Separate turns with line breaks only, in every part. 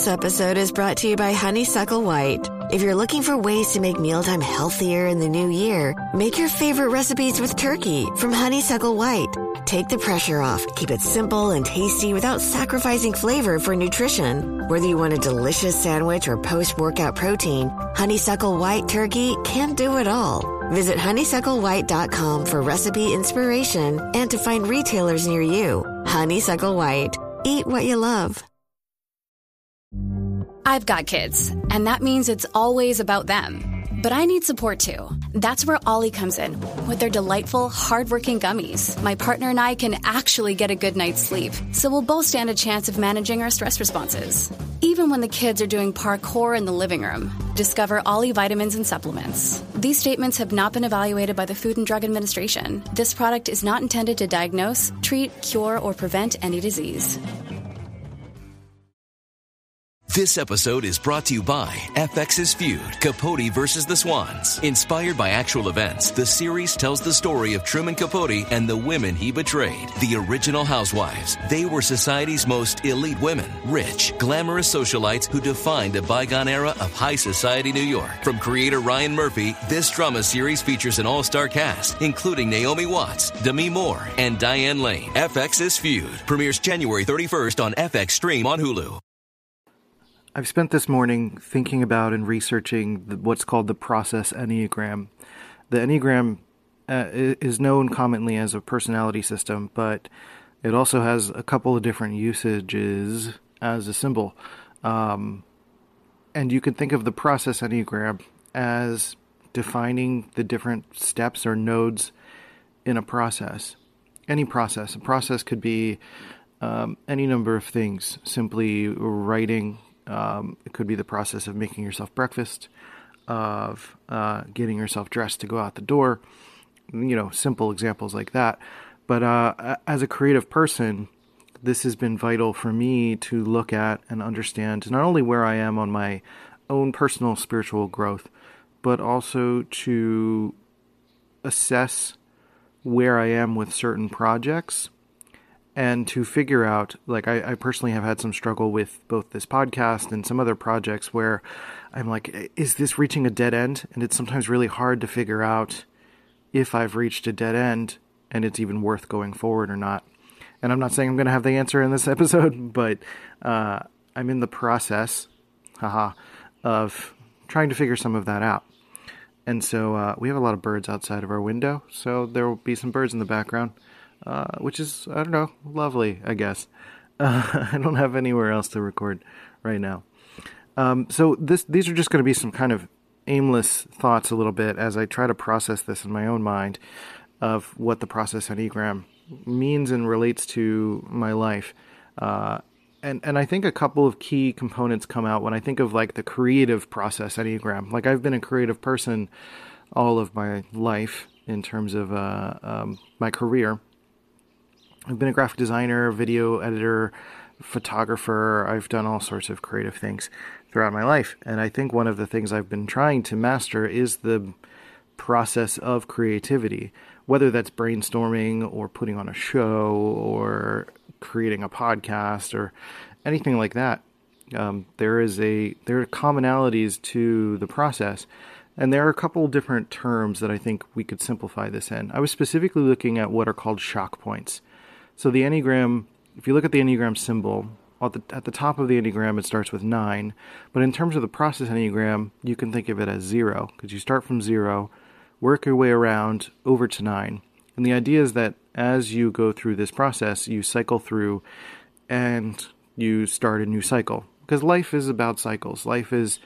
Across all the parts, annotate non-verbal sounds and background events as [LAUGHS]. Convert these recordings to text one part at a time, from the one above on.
This episode is brought to you by Honeysuckle White. If you're looking for ways to make mealtime healthier in the new year, make your favorite recipes with turkey from Honeysuckle White. Take the pressure off, keep it simple and tasty without sacrificing flavor for nutrition. Whether you want a delicious sandwich or post workout protein, Honeysuckle White Turkey can do it all. Visit honeysucklewhite.com for recipe inspiration and to find retailers near you. Honeysuckle White. Eat what you love.
I've got kids, and that means it's always about them. But I need support too. That's where Ollie comes in. With their delightful, hardworking gummies, my partner and I can actually get a good night's sleep, so we'll both stand a chance of managing our stress responses. Even when the kids are doing parkour in the living room, discover Ollie vitamins and supplements. These statements have not been evaluated by the Food and Drug Administration. This product is not intended to diagnose, treat, cure, or prevent any disease.
This episode is brought to you by FX's feud, Capote versus the Swans. Inspired by actual events, the series tells the story of Truman Capote and the women he betrayed. The original housewives. They were society's most elite women, rich, glamorous socialites who defined a bygone era of high society New York. From creator Ryan Murphy, this drama series features an all-star cast, including Naomi Watts, Demi Moore, and Diane Lane. FX's feud premieres January 31st on FX Stream on Hulu.
I've spent this morning thinking about and researching the, what's called the process Enneagram. The Enneagram uh, is known commonly as a personality system, but it also has a couple of different usages as a symbol. Um, and you can think of the process Enneagram as defining the different steps or nodes in a process. Any process. A process could be um, any number of things, simply writing um, it could be the process of making yourself breakfast, of uh, getting yourself dressed to go out the door, you know, simple examples like that. But uh, as a creative person, this has been vital for me to look at and understand not only where I am on my own personal spiritual growth, but also to assess where I am with certain projects and to figure out like I, I, personally have had some struggle with both this podcast and some other projects where i'm like is this reaching a dead end? And it's sometimes really hard to figure out if i've reached a dead end and it's even worth going forward or not. And i'm not saying i'm going to have the answer in this [LAUGHS] episode but uh, i'm in the process haha of trying to figure some of that out. And so uh, we have a lot of birds outside of our window so there will be some birds in the background uh, which is I don't know, lovely, I guess. Uh, [LAUGHS] I don't have anywhere else to record right now. Um, so this these are just going to be some kind of aimless thoughts a little bit as I try to process this in my own mind of what the process enneagram means and relates to my life. Uh, and and I think a couple of key components come out when I think of like the creative process enneagram. Like I've been a creative person all of my life in terms of uh, um, my career I've been a graphic designer, video editor, photographer. I've done all sorts of creative things throughout my life. And I think one of the things I've been trying to master is the process of creativity, whether that's brainstorming or putting on a show or creating a podcast or anything like that. Um, there is a there are commonalities to the process, and there are a couple different terms that I think we could simplify this in. I was specifically looking at what are called shock points. So the Enneagram, if you look at the Enneagram symbol, at the, at the top of the Enneagram it starts with 9, but in terms of the process Enneagram, you can think of it as 0, because you start from 0, work your way around over to 9. And the idea is that as you go through this process, you cycle through and you start a new cycle. Because life is about cycles. Life is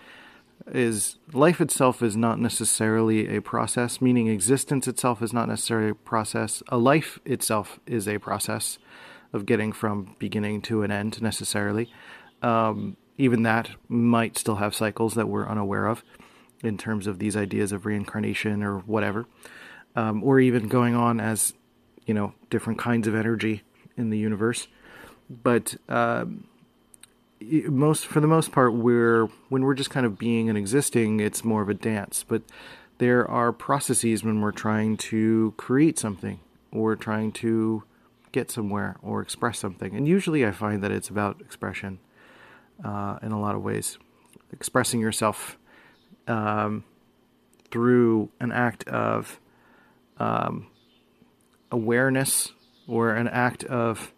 is life itself is not necessarily a process, meaning existence itself is not necessarily a process. A life itself is a process of getting from beginning to an end necessarily. Um, even that might still have cycles that we're unaware of in terms of these ideas of reincarnation or whatever, um, or even going on as you know different kinds of energy in the universe. But um, most for the most part we're when we're just kind of being and existing it's more of a dance but there are processes when we're trying to create something or trying to get somewhere or express something and usually i find that it's about expression uh, in a lot of ways. Expressing yourself um, through an act of um, awareness or an act of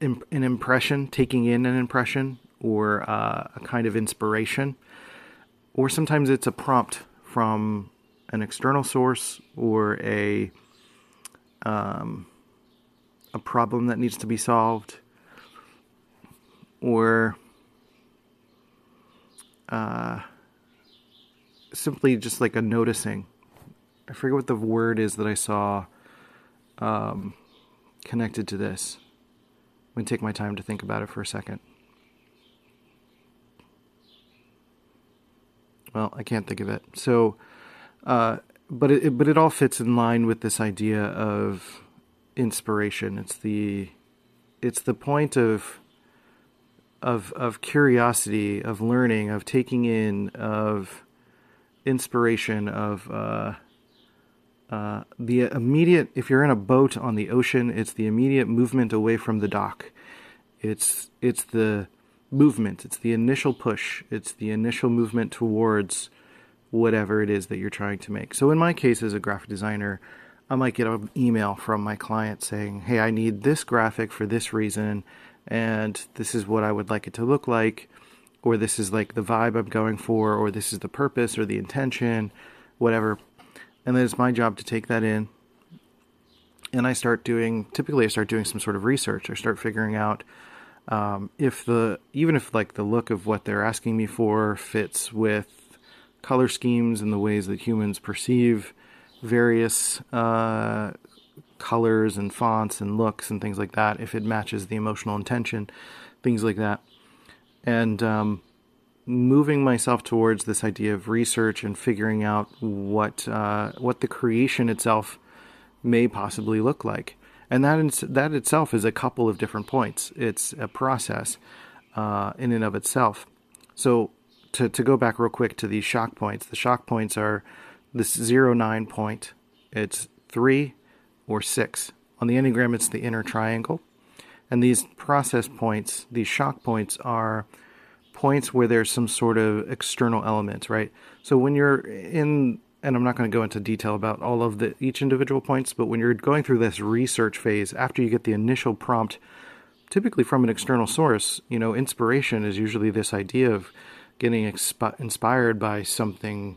an impression, taking in an impression or uh, a kind of inspiration, or sometimes it's a prompt from an external source or a um, a problem that needs to be solved, or uh, simply just like a noticing. I forget what the word is that I saw um, connected to this. I'm going to take my time to think about it for a second. Well, I can't think of it. So, uh, but it, but it all fits in line with this idea of inspiration. It's the it's the point of of of curiosity, of learning, of taking in, of inspiration, of uh, uh, the immediate. If you're in a boat on the ocean, it's the immediate movement away from the dock. It's it's the movement. It's the initial push. It's the initial movement towards whatever it is that you're trying to make. So in my case, as a graphic designer, I might get an email from my client saying, "Hey, I need this graphic for this reason." and this is what I would like it to look like, or this is like the vibe I'm going for, or this is the purpose or the intention, whatever. And then it's my job to take that in. And I start doing, typically, I start doing some sort of research. I start figuring out um, if the, even if like the look of what they're asking me for fits with color schemes and the ways that humans perceive various uh, colors and fonts and looks and things like that, if it matches the emotional intention, things like that. And um, moving myself towards this idea of research and figuring out what uh, what the creation itself may possibly look like. And that that itself is a couple of different points. It's a process uh, in and of itself. So to to go back real quick to these shock points, the shock points are this zero nine point. It's three, or six. On the Enneagram, it's the inner triangle. And these process points, these shock points, are points where there's some sort of external element, right? So when you're in, and I'm not going to go into detail about all of the each individual points, but when you're going through this research phase, after you get the initial prompt, typically from an external source, you know, inspiration is usually this idea of getting expi- inspired by something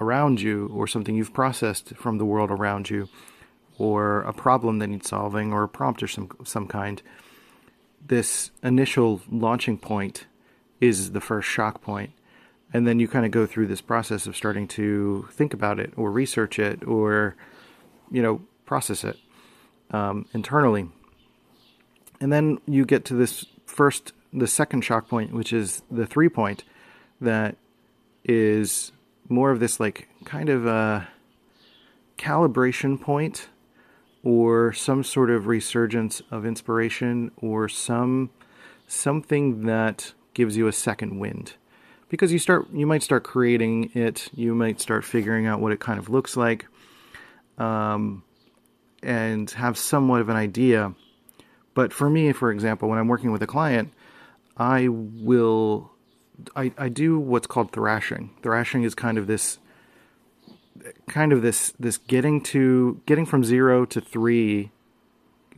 around you or something you've processed from the world around you or a problem that needs solving or a prompt or some some kind, this initial launching point is the first shock point. And then you kind of go through this process of starting to think about it or research it or, you know, process it um, internally. And then you get to this first, the second shock point, which is the three point that is more of this like kind of a calibration point or some sort of resurgence of inspiration or some something that gives you a second wind. Because you start you might start creating it you might start figuring out what it kind of looks like um, and have somewhat of an idea. But for me for example when i'm working with a client i will i, I do what's called thrashing. Thrashing is kind of this kind of this this getting to getting from zero to three,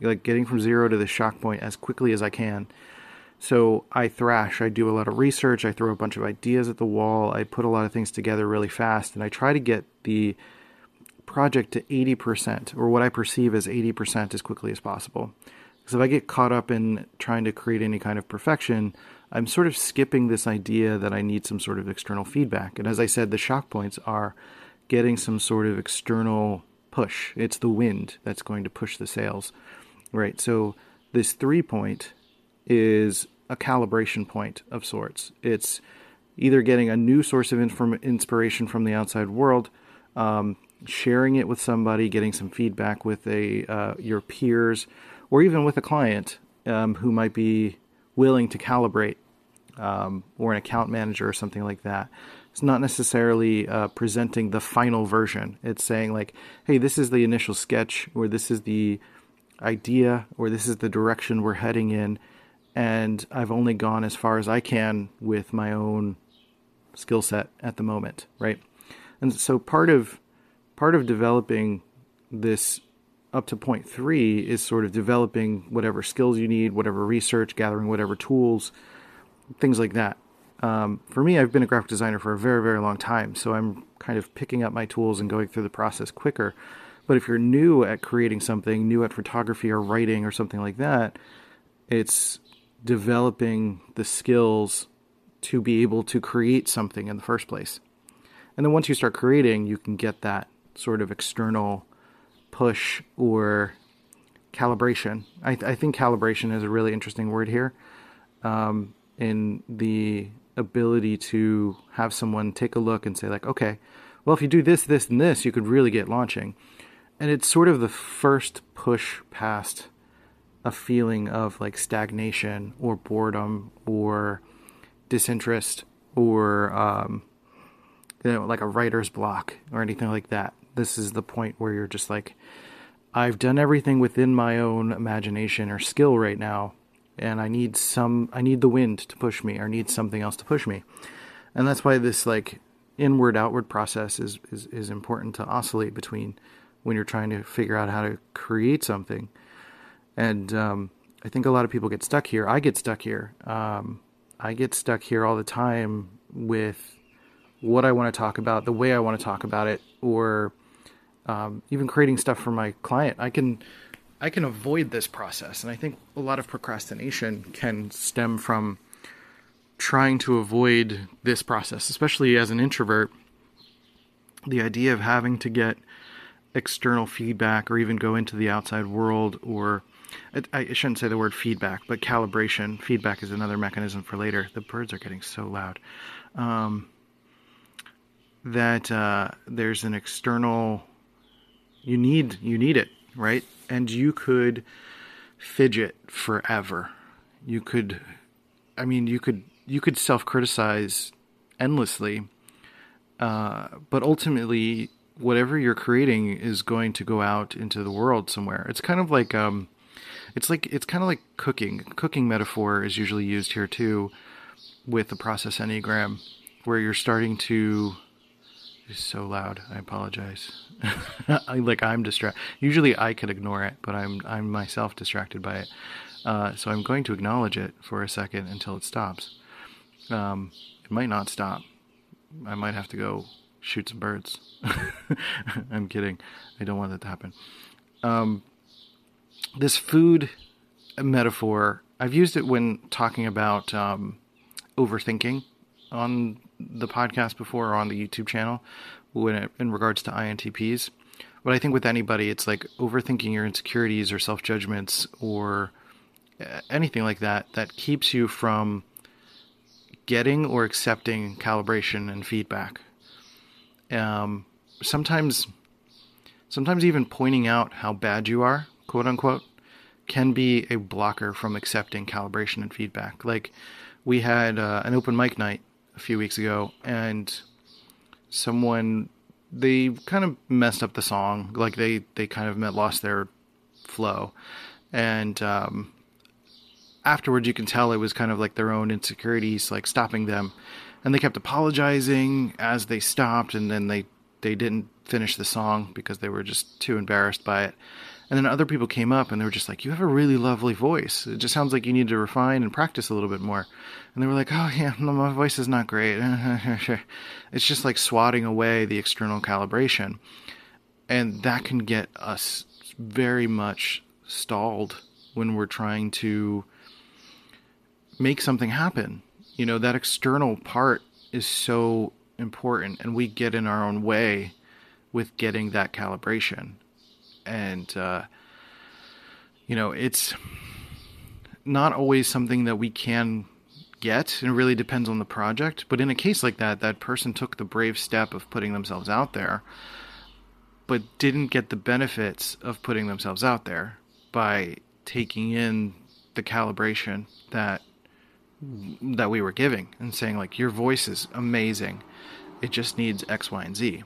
like getting from zero to the shock point as quickly as I can. So I thrash. I do a lot of research. I throw a bunch of ideas at the wall. I put a lot of things together really fast, and I try to get the project to 80% or what I perceive as 80% as quickly as possible. Because if I get caught up in trying to create any kind of perfection, I'm sort of skipping this idea that I need some sort of external feedback. And as I said, the shock points are getting some sort of external push. It's the wind that's going to push the sails, right? So this three point is a calibration point of sorts. It's either getting a new source of inform- inspiration from the outside world, um, sharing it with somebody, getting some feedback with a uh, your peers, or even with a client um, who might be willing to calibrate, um, or an account manager or something like that it's not necessarily uh, presenting the final version. It's saying like, hey, this is the initial sketch, or this is the idea, or this is the direction we're heading in, and I've only gone as far as I can with my own skill set at the moment, right? And so part of part of developing this up to point three is sort of developing whatever skills you need, whatever research, gathering whatever tools, things like that. Um, for me, I've been a graphic designer for a very, very long time, so I'm kind of picking up my tools and going through the process quicker. But if you're new at creating something, new at photography or writing or something like that, it's developing the skills to be able to create something in the first place. And then once you start creating, you can get that sort of external push or calibration. I, th- I think calibration is a really interesting word here um, in the ability to have someone take a look and say, like, okay, well, if you do this, this, and this, you could really get launching. And it's sort of the first push past a feeling of like stagnation or boredom or disinterest or um, you know like a writer's block or anything like that. This is the point where you're just like, I've done everything within my own imagination or skill right now, and I need some. I need the wind to push me, or need something else to push me, and that's why this like inward outward process is is is important to oscillate between when you're trying to figure out how to create something. And um, I think a lot of people get stuck here. I get stuck here. Um, I get stuck here all the time with what I want to talk about, the way I want to talk about it, or um, even creating stuff for my client. I can I can avoid this process, and I think a lot of procrastination can stem from trying to avoid this process, especially as an introvert. The idea of having to get external feedback or even go into the outside world or I shouldn't say the word feedback, but calibration. Feedback is another mechanism for later. The birds are getting so loud. Um, that uh, there's an external. You need you need it right, and you could fidget forever. You could, I mean, you could you could self criticize endlessly, uh, but ultimately, whatever you're creating is going to go out into the world somewhere. It's kind of like um, it's like it's kind of like cooking. Cooking metaphor is usually used here too, with the process enneagram, where you're starting to. It's so loud. I apologize. [LAUGHS] I, like I'm distracted. Usually I could ignore it, but I'm I'm myself distracted by it. Uh, so I'm going to acknowledge it for a second until it stops. Um, it might not stop. I might have to go shoot some birds. [LAUGHS] I'm kidding. I don't want that to happen. Um, this food metaphor, I've used it when talking about um, overthinking on the podcast before or on the YouTube channel when it, in regards to INTPs. But I think with anybody, it's like overthinking your insecurities or self judgments or uh, anything like that that keeps you from getting or accepting calibration and feedback. Um, sometimes, sometimes even pointing out how bad you are quote unquote, can be a blocker from accepting calibration and feedback. Like we had uh, an open mic night a few weeks ago, and someone they kind of messed up the song. Like they they kind of lost their flow, and um, afterwards you can tell it was kind of like their own insecurities like stopping them, and they kept apologizing as they stopped, and then they they didn't finish the song because they were just too embarrassed by it. And then other people came up and they were just like, You have a really lovely voice. It just sounds like you need to refine and practice a little bit more. And they were like, Oh, yeah, no, [LAUGHS] my voice is not great. [LAUGHS] it's just like swatting away the external calibration. And that can get us very much stalled when we're trying to make something happen. You know, that external part is so important, and we get in our own way with getting that calibration and uh, you know it's not always something that we can get. It really depends on the project. But in a case like that, that person took the brave step of putting themselves out there, but didn't get the benefits of putting themselves out there by taking in the calibration that that we were giving and saying like your voice is amazing it just needs x y and z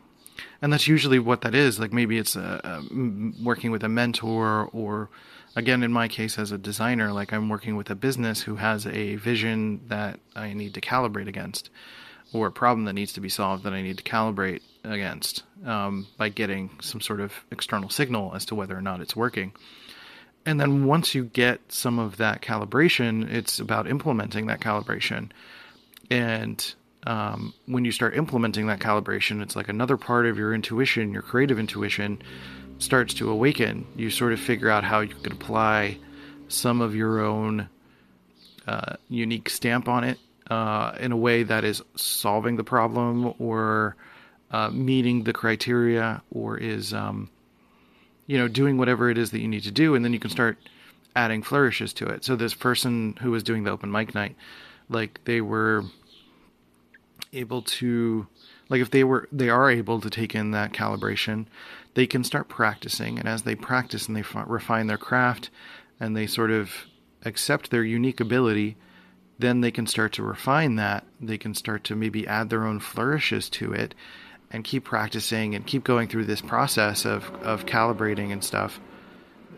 and that's usually what that is. Like maybe it's a, a, working with a mentor, or again, in my case, as a designer, like I'm working with a business who has a vision that I need to calibrate against, or a problem that needs to be solved that I need to calibrate against um, by getting some sort of external signal as to whether or not it's working. And then once you get some of that calibration, it's about implementing that calibration. And um, when you start implementing that calibration, it's like another part of your intuition, your creative intuition, starts to awaken. You sort of figure out how you could apply some of your own uh, unique stamp on it uh, in a way that is solving the problem or uh, meeting the criteria or is, um, you know, doing whatever it is that you need to do. And then you can start adding flourishes to it. So this person who was doing the open mic night, like they were able to like if they were they are able to take in that calibration they can start practicing. And as they practice and they f- refine their craft and they sort of accept their unique ability then they can start to refine that. They can start to maybe add their own flourishes to it and keep practicing and keep going through this process of of calibrating and stuff.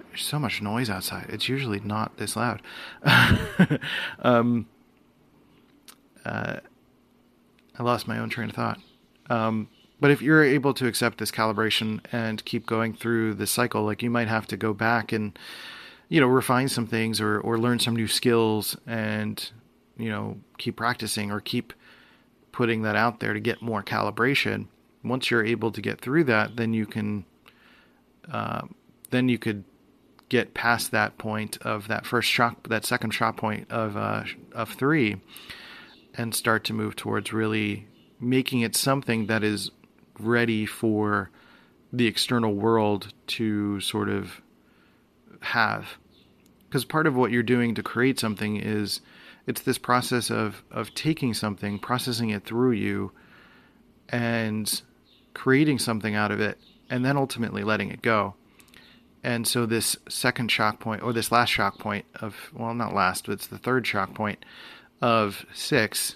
There's so much noise outside. It's usually not this loud. [LAUGHS] Um, uh, I lost my own train of thought. Um, but if you're able to accept this calibration and keep going through the cycle, like you might have to go back and, you know, refine some things or, or learn some new skills and, you know, keep practicing or keep putting that out there to get more calibration. Once you're able to get through that, then you can, uh, then you could get past that point of that first shock, that second shot point of, uh, of three and start to move towards really making it something that is ready for the external world to sort of have. Because part of what you're doing to create something is it's this process of of taking something processing it through you and creating something out of it and then ultimately letting it go. And so this second shock point or this last shock point of well not last but it's the third shock point of six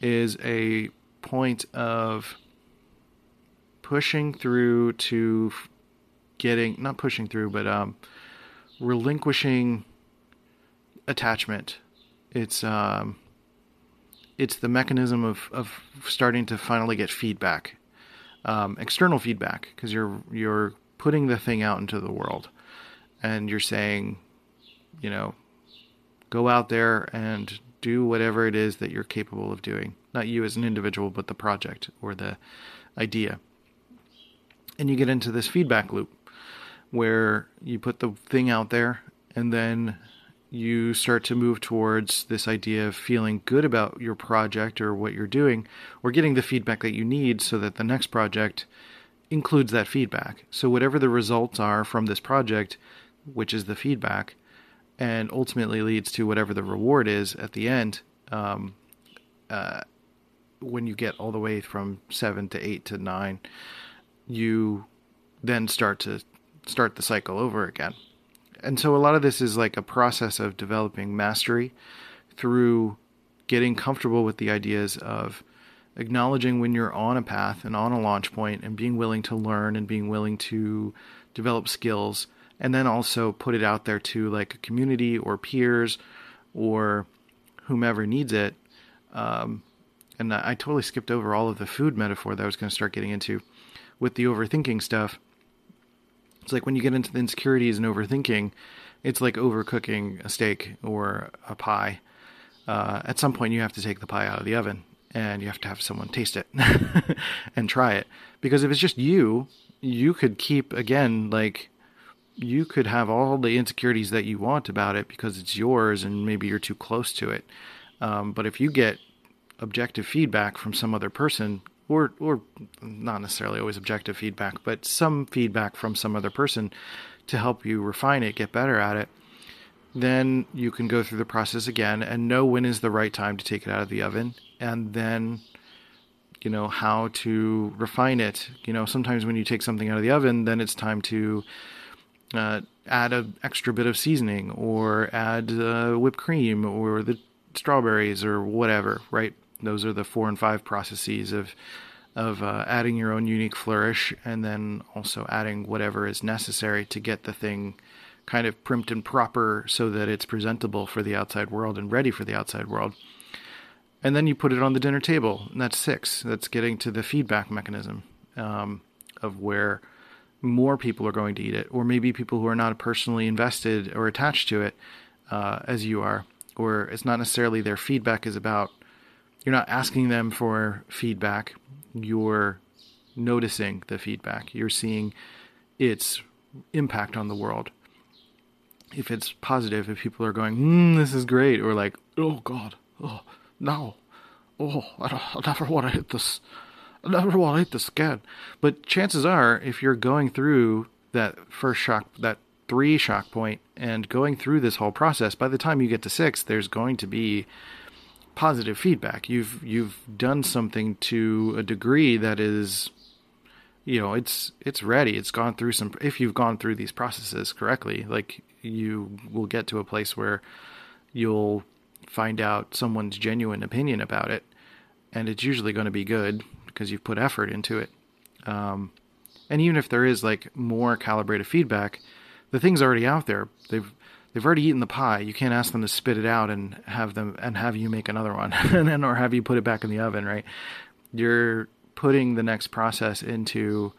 is a point of pushing through to getting not pushing through but um, relinquishing attachment. It's um, it's the mechanism of, of starting to finally get feedback um, external feedback because you're you're putting the thing out into the world. And you're saying you know go out there and do whatever it is that you're capable of doing. Not you as an individual, but the project or the idea. And you get into this feedback loop where you put the thing out there and then you start to move towards this idea of feeling good about your project or what you're doing or getting the feedback that you need so that the next project includes that feedback. So, whatever the results are from this project, which is the feedback, and ultimately leads to whatever the reward is at the end. Um, uh, when you get all the way from seven to eight to nine, you then start to start the cycle over again. And so a lot of this is like a process of developing mastery through getting comfortable with the ideas of acknowledging when you're on a path and on a launch point and being willing to learn and being willing to develop skills and then also put it out there to like a community or peers or whomever needs it. Um, and I, totally skipped over all of the food metaphor that I was going to start getting into with the overthinking stuff. It's like when you get into the insecurities and overthinking, it's like overcooking a steak or a pie. Uh, at some point, you have to take the pie out of the oven and you have to have someone taste it [LAUGHS] and try it. Because if it's just you, you could keep, again, like you could have all the insecurities that you want about it because it's yours and maybe you're too close to it. Um, but if you get objective feedback from some other person, or or not necessarily always objective feedback, but some feedback from some other person to help you refine it, get better at it, then you can go through the process again and know when is the right time to take it out of the oven, and then you know how to refine it. You know, sometimes when you take something out of the oven, then it's time to uh, add an extra bit of seasoning or add uh, whipped cream or the strawberries or whatever, right? Those are the four and five processes of of uh, adding your own unique flourish and then also adding whatever is necessary to get the thing kind of primed and proper so that it's presentable for the outside world and ready for the outside world. And then you put it on the dinner table, and that's six. That's getting to the feedback mechanism um, of where more people are going to eat it, or maybe people who are not personally invested or attached to it uh, as you are, or it's not necessarily their feedback is about. You're not asking them for feedback. You're noticing the feedback. You're seeing its impact on the world. If it's positive, if people are going, mm, "This is great," or like, "Oh God, oh no, oh I, I never want to hit this." I want to hit this again. But chances are, if you're going through that first shock, that three shock point, and going through this whole process, by the time you get to six, there's going to be positive feedback. You've you've done something to a degree that is, you know, it's it's ready. It's gone through some. If you've gone through these processes correctly, like you will get to a place where you'll find out someone's genuine opinion about it, and it's usually going to be good because you've put effort into it. Um, and even if there is like more calibrated feedback, the thing's already out there. They've they've already eaten the pie. You can't ask them to spit it out and have them and have you make another one, [LAUGHS] and then or have you put it back in the oven, right? You're putting the next process into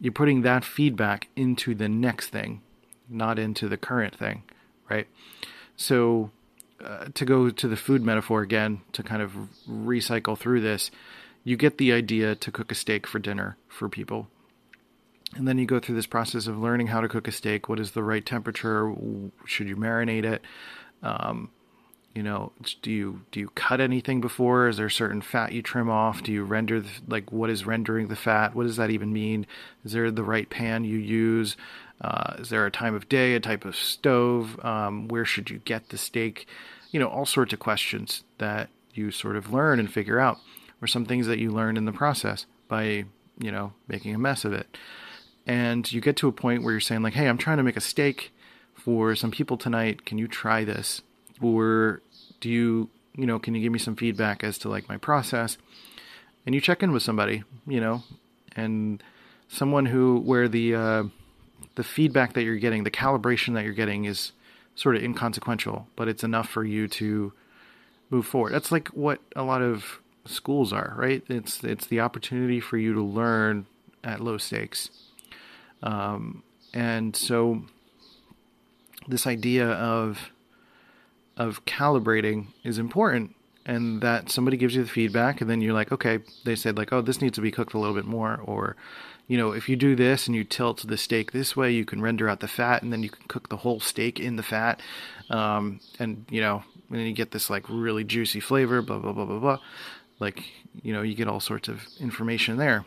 you're putting that feedback into the next thing, not into the current thing, right? So uh, to go to the food metaphor again, to kind of recycle through this, you get the idea to cook a steak for dinner for people. And then you go through this process of learning how to cook a steak. What is the right temperature? Should you marinate it? Um, you know, do you do you cut anything before? Is there certain fat you trim off? Do you render the, like what is rendering the fat? What does that even mean? Is there the right pan you use? Uh, is there a time of day, a type of stove? Um, where should you get the steak? You know, all sorts of questions that you sort of learn and figure out or some things that you learn in the process by, you know, making a mess of it. And you get to a point where you're saying, like, hey, I'm trying to make a steak for some people tonight. Can you try this? Or do you, you know, can you give me some feedback as to like my process? And you check in with somebody, you know, and someone who, where the, uh, the feedback that you're getting, the calibration that you're getting is sort of inconsequential, but it's enough for you to move forward. That's like what a lot of schools are, right? It's it's the opportunity for you to learn at low stakes, um, and so this idea of of calibrating is important, and that somebody gives you the feedback, and then you're like, okay, they said like, oh, this needs to be cooked a little bit more, or you know, if you do this and you tilt the steak this way, you can render out the fat, and then you can cook the whole steak in the fat, um, and you know, and then you get this like really juicy flavor, blah blah blah blah blah like you know you get all sorts of information there.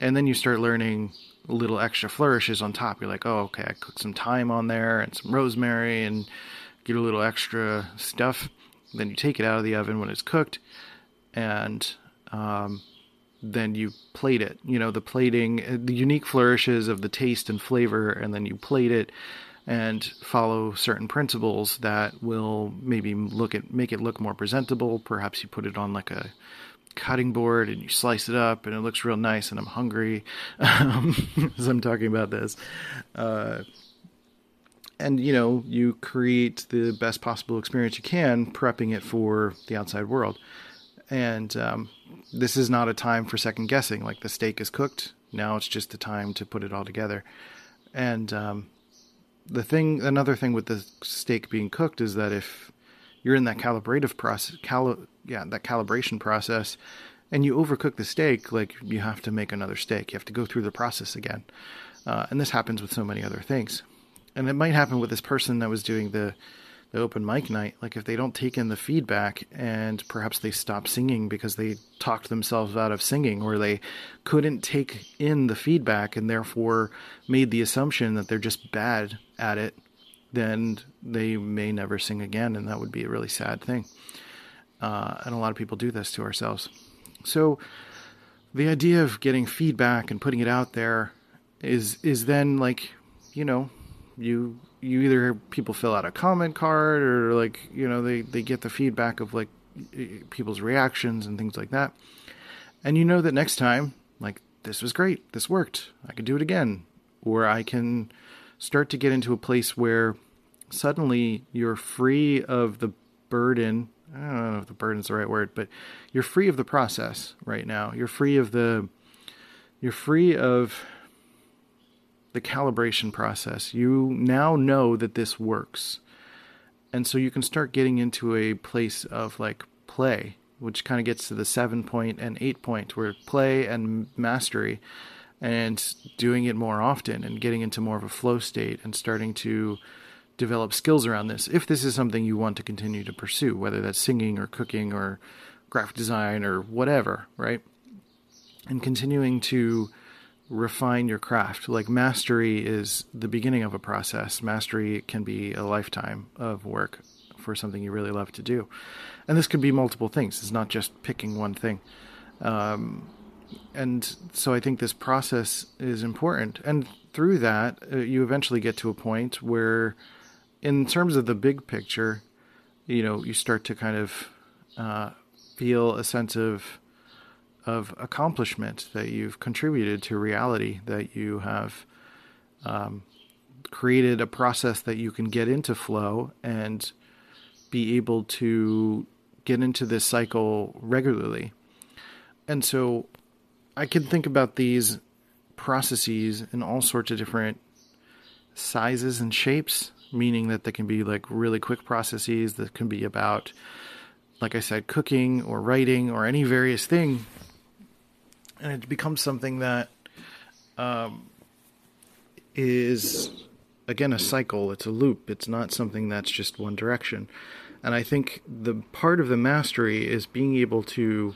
And then you start learning little extra flourishes on top. You're like oh okay i cooked some thyme on there and some rosemary and get a little extra stuff. Then you take it out of the oven when it's cooked and um, then you plate it. You know the plating the unique flourishes of the taste and flavor and then you plate it and follow certain principles that will maybe look at make it look more presentable. Perhaps you put it on like a cutting board and you slice it up and it looks real nice and I'm hungry [LAUGHS] um, as I'm talking about this. Uh, and you know, you create the best possible experience you can, prepping it for the outside world. And um, this is not a time for second guessing. Like the steak is cooked, now it's just the time to put it all together. And um, the thing, another thing with the steak being cooked is that if you're in that calibrative process, cali- yeah, that calibration process, and you overcook the steak, like you have to make another steak. You have to go through the process again. Uh, and this happens with so many other things. And it might happen with this person that was doing the the open mic night. Like if they don't take in the feedback and perhaps they stop singing because they talked themselves out of singing or they couldn't take in the feedback and therefore made the assumption that they're just bad at it then they may never sing again, and that would be a really sad thing. Uh, and a lot of people do this to ourselves. So the idea of getting feedback and putting it out there is is then like, you know, you you either people fill out a comment card or like you know they they get the feedback of like people's reactions and things like that, and you know that next time like this was great, this worked, I could do it again, or I can start to get into a place where suddenly you're free of the burden. I don't know if the burden's the right word, but you're free of the process right now. You're free of the you're free of the calibration process. You now know that this works. And so you can start getting into a place of like play, which kind of gets to the seven point and eight point, where play and mastery and doing it more often and getting into more of a flow state and starting to develop skills around this if this is something you want to continue to pursue, whether that's singing or cooking or graphic design or whatever, right? And continuing to refine your craft. Like mastery is the beginning of a process. Mastery can be a lifetime of work for something you really love to do. And this could be multiple things. It's not just picking one thing. Um, and so I think this process is important. And through that, uh, you eventually get to a point where, in terms of the big picture, you know, you start to kind of uh, feel a sense of of accomplishment that you've contributed to reality, that you have um, created a process that you can get into flow and be able to get into this cycle regularly. And so I can think about these processes in all sorts of different sizes and shapes, meaning that they can be like really quick processes that can be about, like I said, cooking or writing or any various thing. And it becomes something that um, is, again, a cycle. It's a loop. It's not something that's just one direction. And I think the part of the mastery is being able to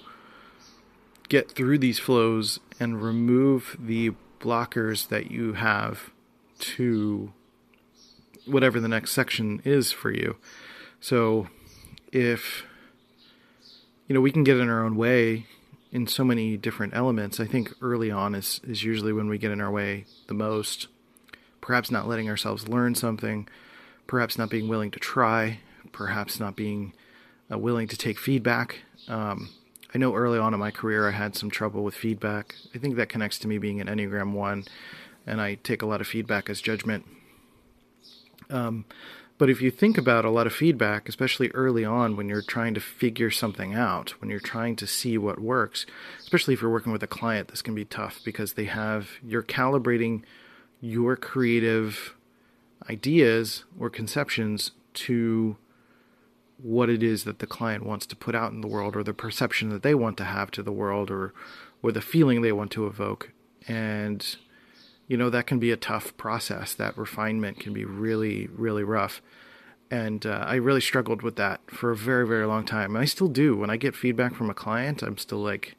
get through these flows and remove the blockers that you have to whatever the next section is for you. So if you know we can get in our own way in so many different elements, I think early on is is usually when we get in our way the most. Perhaps not letting ourselves learn something, perhaps not being willing to try, perhaps not being uh, willing to take feedback. Um, I know early on in my career I had some trouble with feedback. I think that connects to me being an Enneagram 1, and I take a lot of feedback as judgment. Um, but if you think about a lot of feedback, especially early on when you're trying to figure something out, when you're trying to see what works, especially if you're working with a client, this can be tough because they have, you're calibrating your creative ideas or conceptions to what it is that the client wants to put out in the world or the perception that they want to have to the world or or the feeling they want to evoke. And you know that can be a tough process. That refinement can be really really rough. And uh, i really struggled with that for a very very long time. And i still do. When i get feedback from a client i'm still like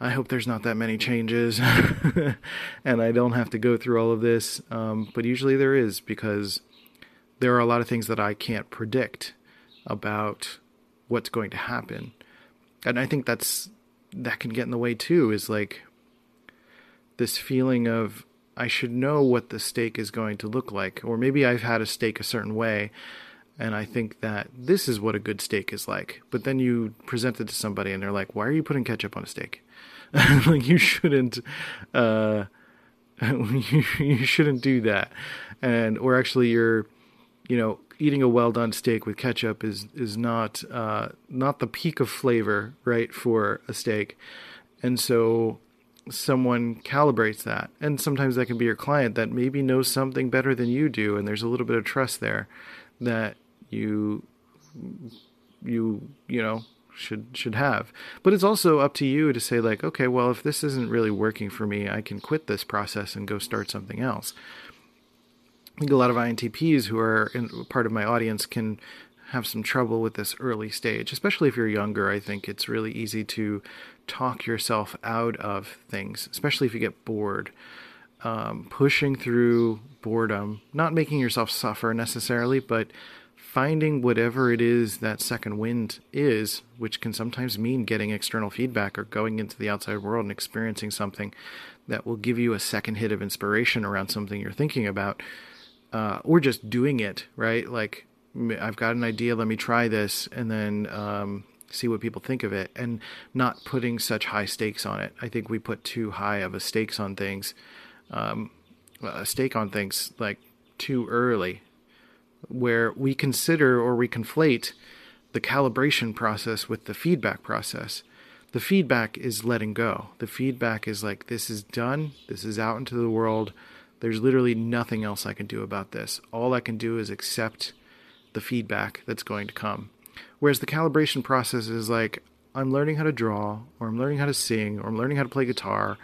i hope there's not that many changes [LAUGHS] and i don't have to go through all of this. Um, but usually there is because there are a lot of things that i can't predict about what's going to happen. And I think that's that can get in the way too is like this feeling of I should know what the steak is going to look like or maybe I've had a steak a certain way and I think that this is what a good steak is like. But then you present it to somebody and they're like, "Why are you putting ketchup on a steak?" [LAUGHS] like you shouldn't uh [LAUGHS] you, shouldn't do that. And or actually you're you know, eating a well done steak with ketchup is is not uh, not the peak of flavor, right, for a steak, and so someone calibrates that, and sometimes that can be your client that maybe knows something better than you do, and there's a little bit of trust there that you you you know should should have. But it's also up to you to say like, okay, well, if this isn't really working for me, I can quit this process and go start something else. I think a lot of INTPs who are in, part of my audience can have some trouble with this early stage, especially if you're younger. I think it's really easy to talk yourself out of things, especially if you get bored. Um, pushing through boredom, not making yourself suffer necessarily, but finding whatever it is that second wind is, which can sometimes mean getting external feedback or going into the outside world and experiencing something that will give you a second hit of inspiration around something you're thinking about uh, or just doing it, right? Like I've got an idea, let me try this, and then um, see what people think of it and not putting such high stakes on it. I think we put too high of a stakes on things, um, a stake on things like too early, where we consider or we conflate the calibration process with the feedback process. The feedback is letting go. The feedback is like, this is done, this is out into the world. There's literally nothing else I can do about this. All I can do is accept the feedback that's going to come. Whereas the calibration process is like, I'm learning how to draw, or I'm learning how to sing, or I'm learning how to play guitar,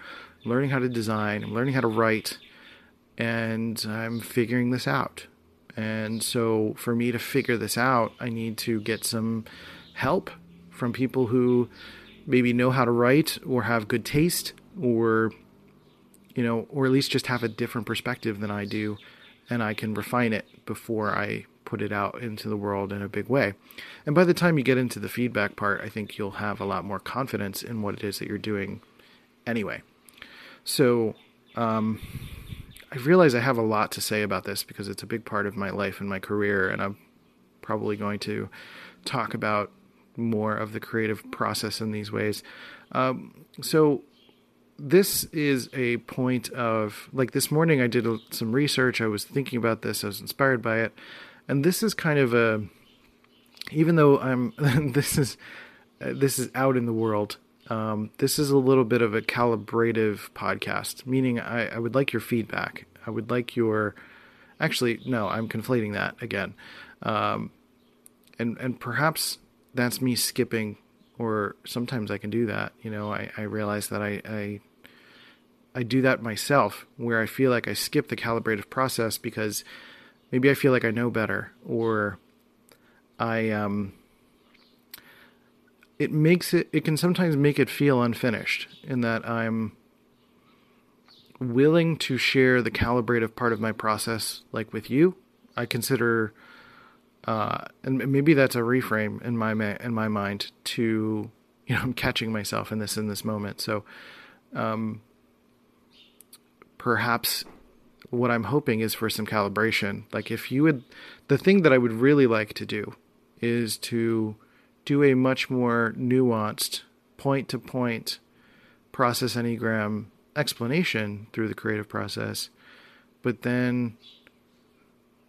I'm learning how to design, I'm learning how to write, and I'm figuring this out. And so, for me to figure this out, I need to get some help from people who maybe know how to write, or have good taste, or, you know, or at least just have a different perspective than I do, and I can refine it before I put it out into the world in a big way. And by the time you get into the feedback part, I think you'll have a lot more confidence in what it is that you're doing anyway. So, um, I realize I have a lot to say about this because it's a big part of my life and my career, and I'm probably going to talk about more of the creative process in these ways. Um, so, this is a point of like this morning I did some research. I was thinking about this, I was inspired by it and this is kind of a even though I'm [LAUGHS] this is uh, this is out in the world. Um, this is a little bit of a calibrative podcast, meaning I, I would like your feedback. I would like your actually no, I'm conflating that again, um, and and perhaps that's me skipping, or sometimes I can do that. You know, I, I realize that I, I I do that myself, where I feel like I skip the calibrative process because maybe I feel like I know better, or I um, it makes it it can sometimes make it feel unfinished in that I'm willing to share the calibrative part of my process like with you. I consider uh, and maybe that's a reframe in my in my mind to you know [LAUGHS] I'm catching myself in this in this moment. So um, perhaps what I'm hoping is for some calibration. Like if you would, the thing that I would really like to do is to do a much more nuanced point to point process enneagram explanation through the creative process. But then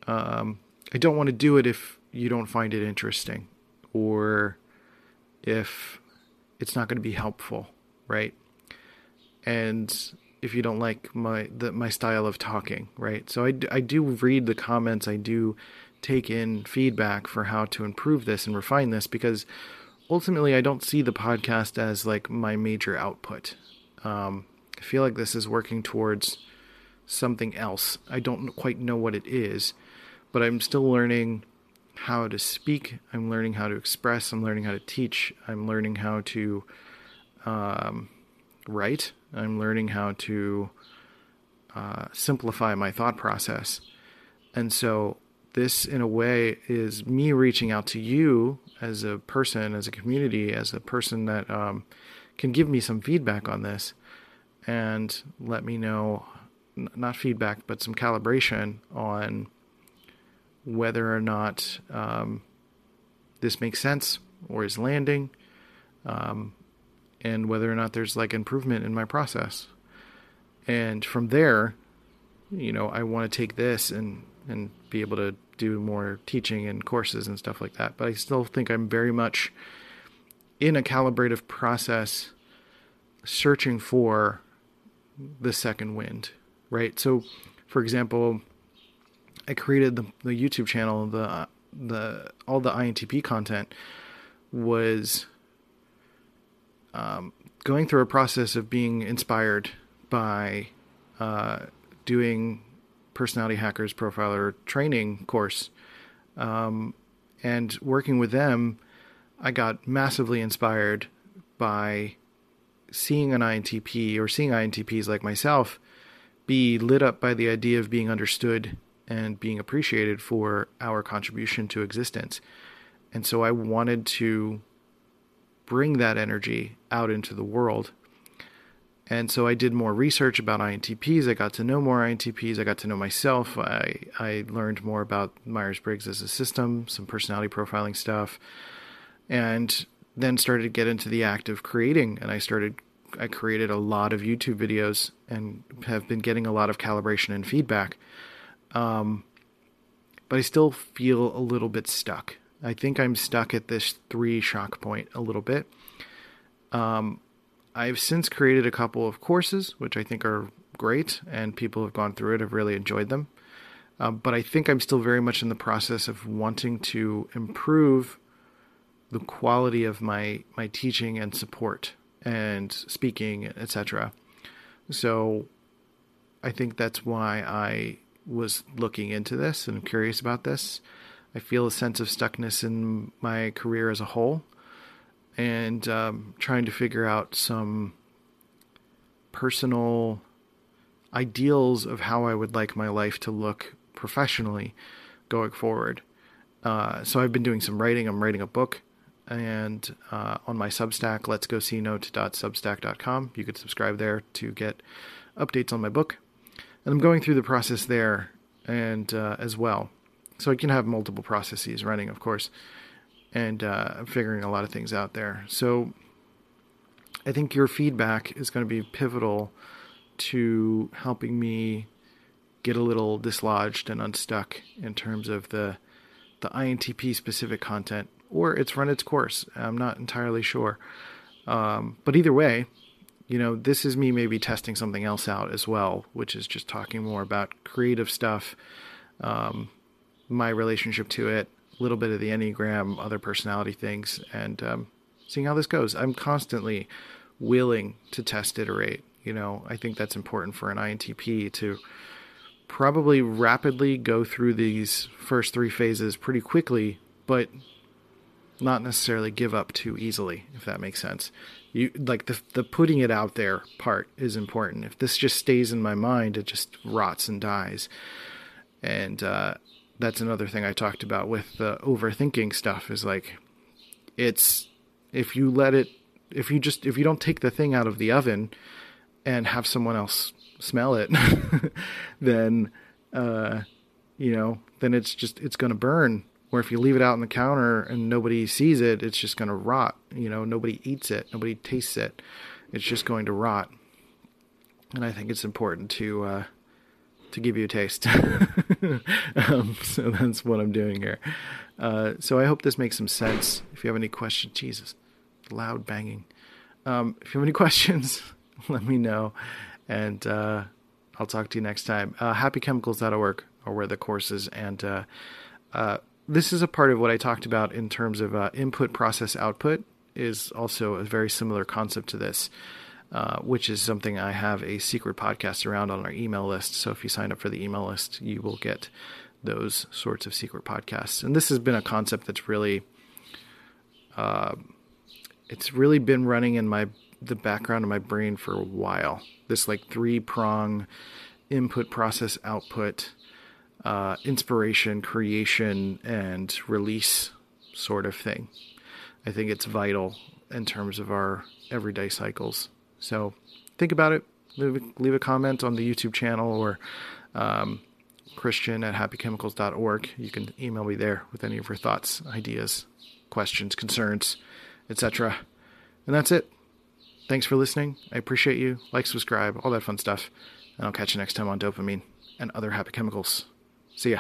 um, I don't want to do it if you don't find it interesting or if it's not going to be helpful, right? And if you don't like my the, my style of talking, right? So I, I do read the comments. I do take in feedback for how to improve this and refine this because ultimately I don't see the podcast as like my major output. Um, I feel like this is working towards something else. I don't quite know what it is, but I'm still learning how to speak. I'm learning how to express. I'm learning how to teach. I'm learning how to um, write. I'm learning how to uh, simplify my thought process. And so, this, in a way, is me reaching out to you as a person, as a community, as a person that um, can give me some feedback on this and let me know not feedback, but some calibration on whether or not um, this makes sense or is landing. Um, and whether or not there's like improvement in my process. And from there, you know, I want to take this and and be able to do more teaching and courses and stuff like that. But I still think I'm very much in a calibrative process searching for the second wind, right? So, for example, I created the, the YouTube channel, the the all the INTP content was um, going through a process of being inspired by uh, doing personality hackers profiler training course um, and working with them i got massively inspired by seeing an intp or seeing intps like myself be lit up by the idea of being understood and being appreciated for our contribution to existence. And so i wanted to bring that energy out into the world. And so I did more research about INTPs. I got to know more INTPs. I got to know myself. I, I learned more about Myers Briggs as a system, some personality profiling stuff. And then started to get into the act of creating, and I started. I created a lot of YouTube videos and have been getting a lot of calibration and feedback. Um, but I still feel a little bit stuck. I think I'm stuck at this three shock point a little bit. Um, I've since created a couple of courses, which I think are great, and people who have gone through it, have really enjoyed them. Um, but I think I'm still very much in the process of wanting to improve the quality of my my teaching and support and speaking, etc. So I think that's why I was looking into this and curious about this. I feel a sense of stuckness in my career as a whole and um, trying to figure out some personal ideals of how I would like my life to look professionally going forward. Uh, so I've been doing some writing. I'm writing a book, and uh, on my Substack, let's go see note.substack.com. You could subscribe there to get updates on my book, and I'm going through the process there and uh, as well. So I can have multiple processes running, of course and uh, figuring a lot of things out there. So I think your feedback is going to be pivotal to helping me get a little dislodged and unstuck in terms of the the INTP specific content, or it's run its course. I'm not entirely sure, um, but either way, you know, this is me maybe testing something else out as well, which is just talking more about creative stuff, um, my relationship to it, little bit of the Enneagram, other personality things, and um, seeing how this goes. I'm constantly willing to test, iterate. You know, I think that's important for an INTP to probably rapidly go through these first three phases pretty quickly, but not necessarily give up too easily, if that makes sense. You like the the putting it out there part is important. If this just stays in my mind, it just rots and dies. And uh, that's another thing I talked about with the overthinking stuff is like it's if you let it if you just if you don't take the thing out of the oven and have someone else smell it [LAUGHS] then uh you know then it's just it's going to burn. Or if you leave it out on the counter and nobody sees it it's just going to rot. You know nobody eats it. Nobody tastes it. It's just going to rot. And i think it's important to uh to give you a taste. [LAUGHS] um, so that's what I'm doing here. Uh, so I hope this makes some sense. If you have any questions, Jesus, loud banging. Um, if you have any [LAUGHS] questions, let me know, and uh, I'll talk to you next time. Uh, happychemicals.org are where the courses and uh, uh, this is a part of what I talked about in terms of uh, input, process, output. Is also a very similar concept to this. Uh, which is something I have a secret podcast around on our email list. So if you sign up for the email list, you will get those sorts of secret podcasts. And this has been a concept that's really, uh, it's really been running in my the background of my brain for a while. This like three prong input, process, output, uh, inspiration, creation, and release sort of thing. I think it's vital in terms of our everyday cycles. So think about it. Leave, leave a comment on the YouTube channel or um, Christian at happychemicals.org. You can email me there with any of your thoughts, ideas, questions, concerns, etc. And that's it. Thanks for listening. I appreciate you. Like, subscribe, all that fun stuff. And I'll catch you next time on dopamine and other happy chemicals. See ya.